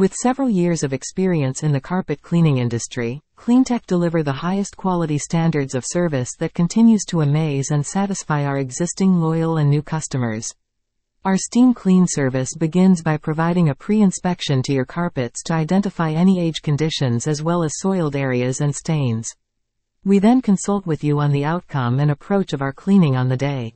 With several years of experience in the carpet cleaning industry, Cleantec deliver the highest quality standards of service that continues to amaze and satisfy our existing loyal and new customers. Our steam clean service begins by providing a pre-inspection to your carpets to identify any age conditions as well as soiled areas and stains. We then consult with you on the outcome and approach of our cleaning on the day.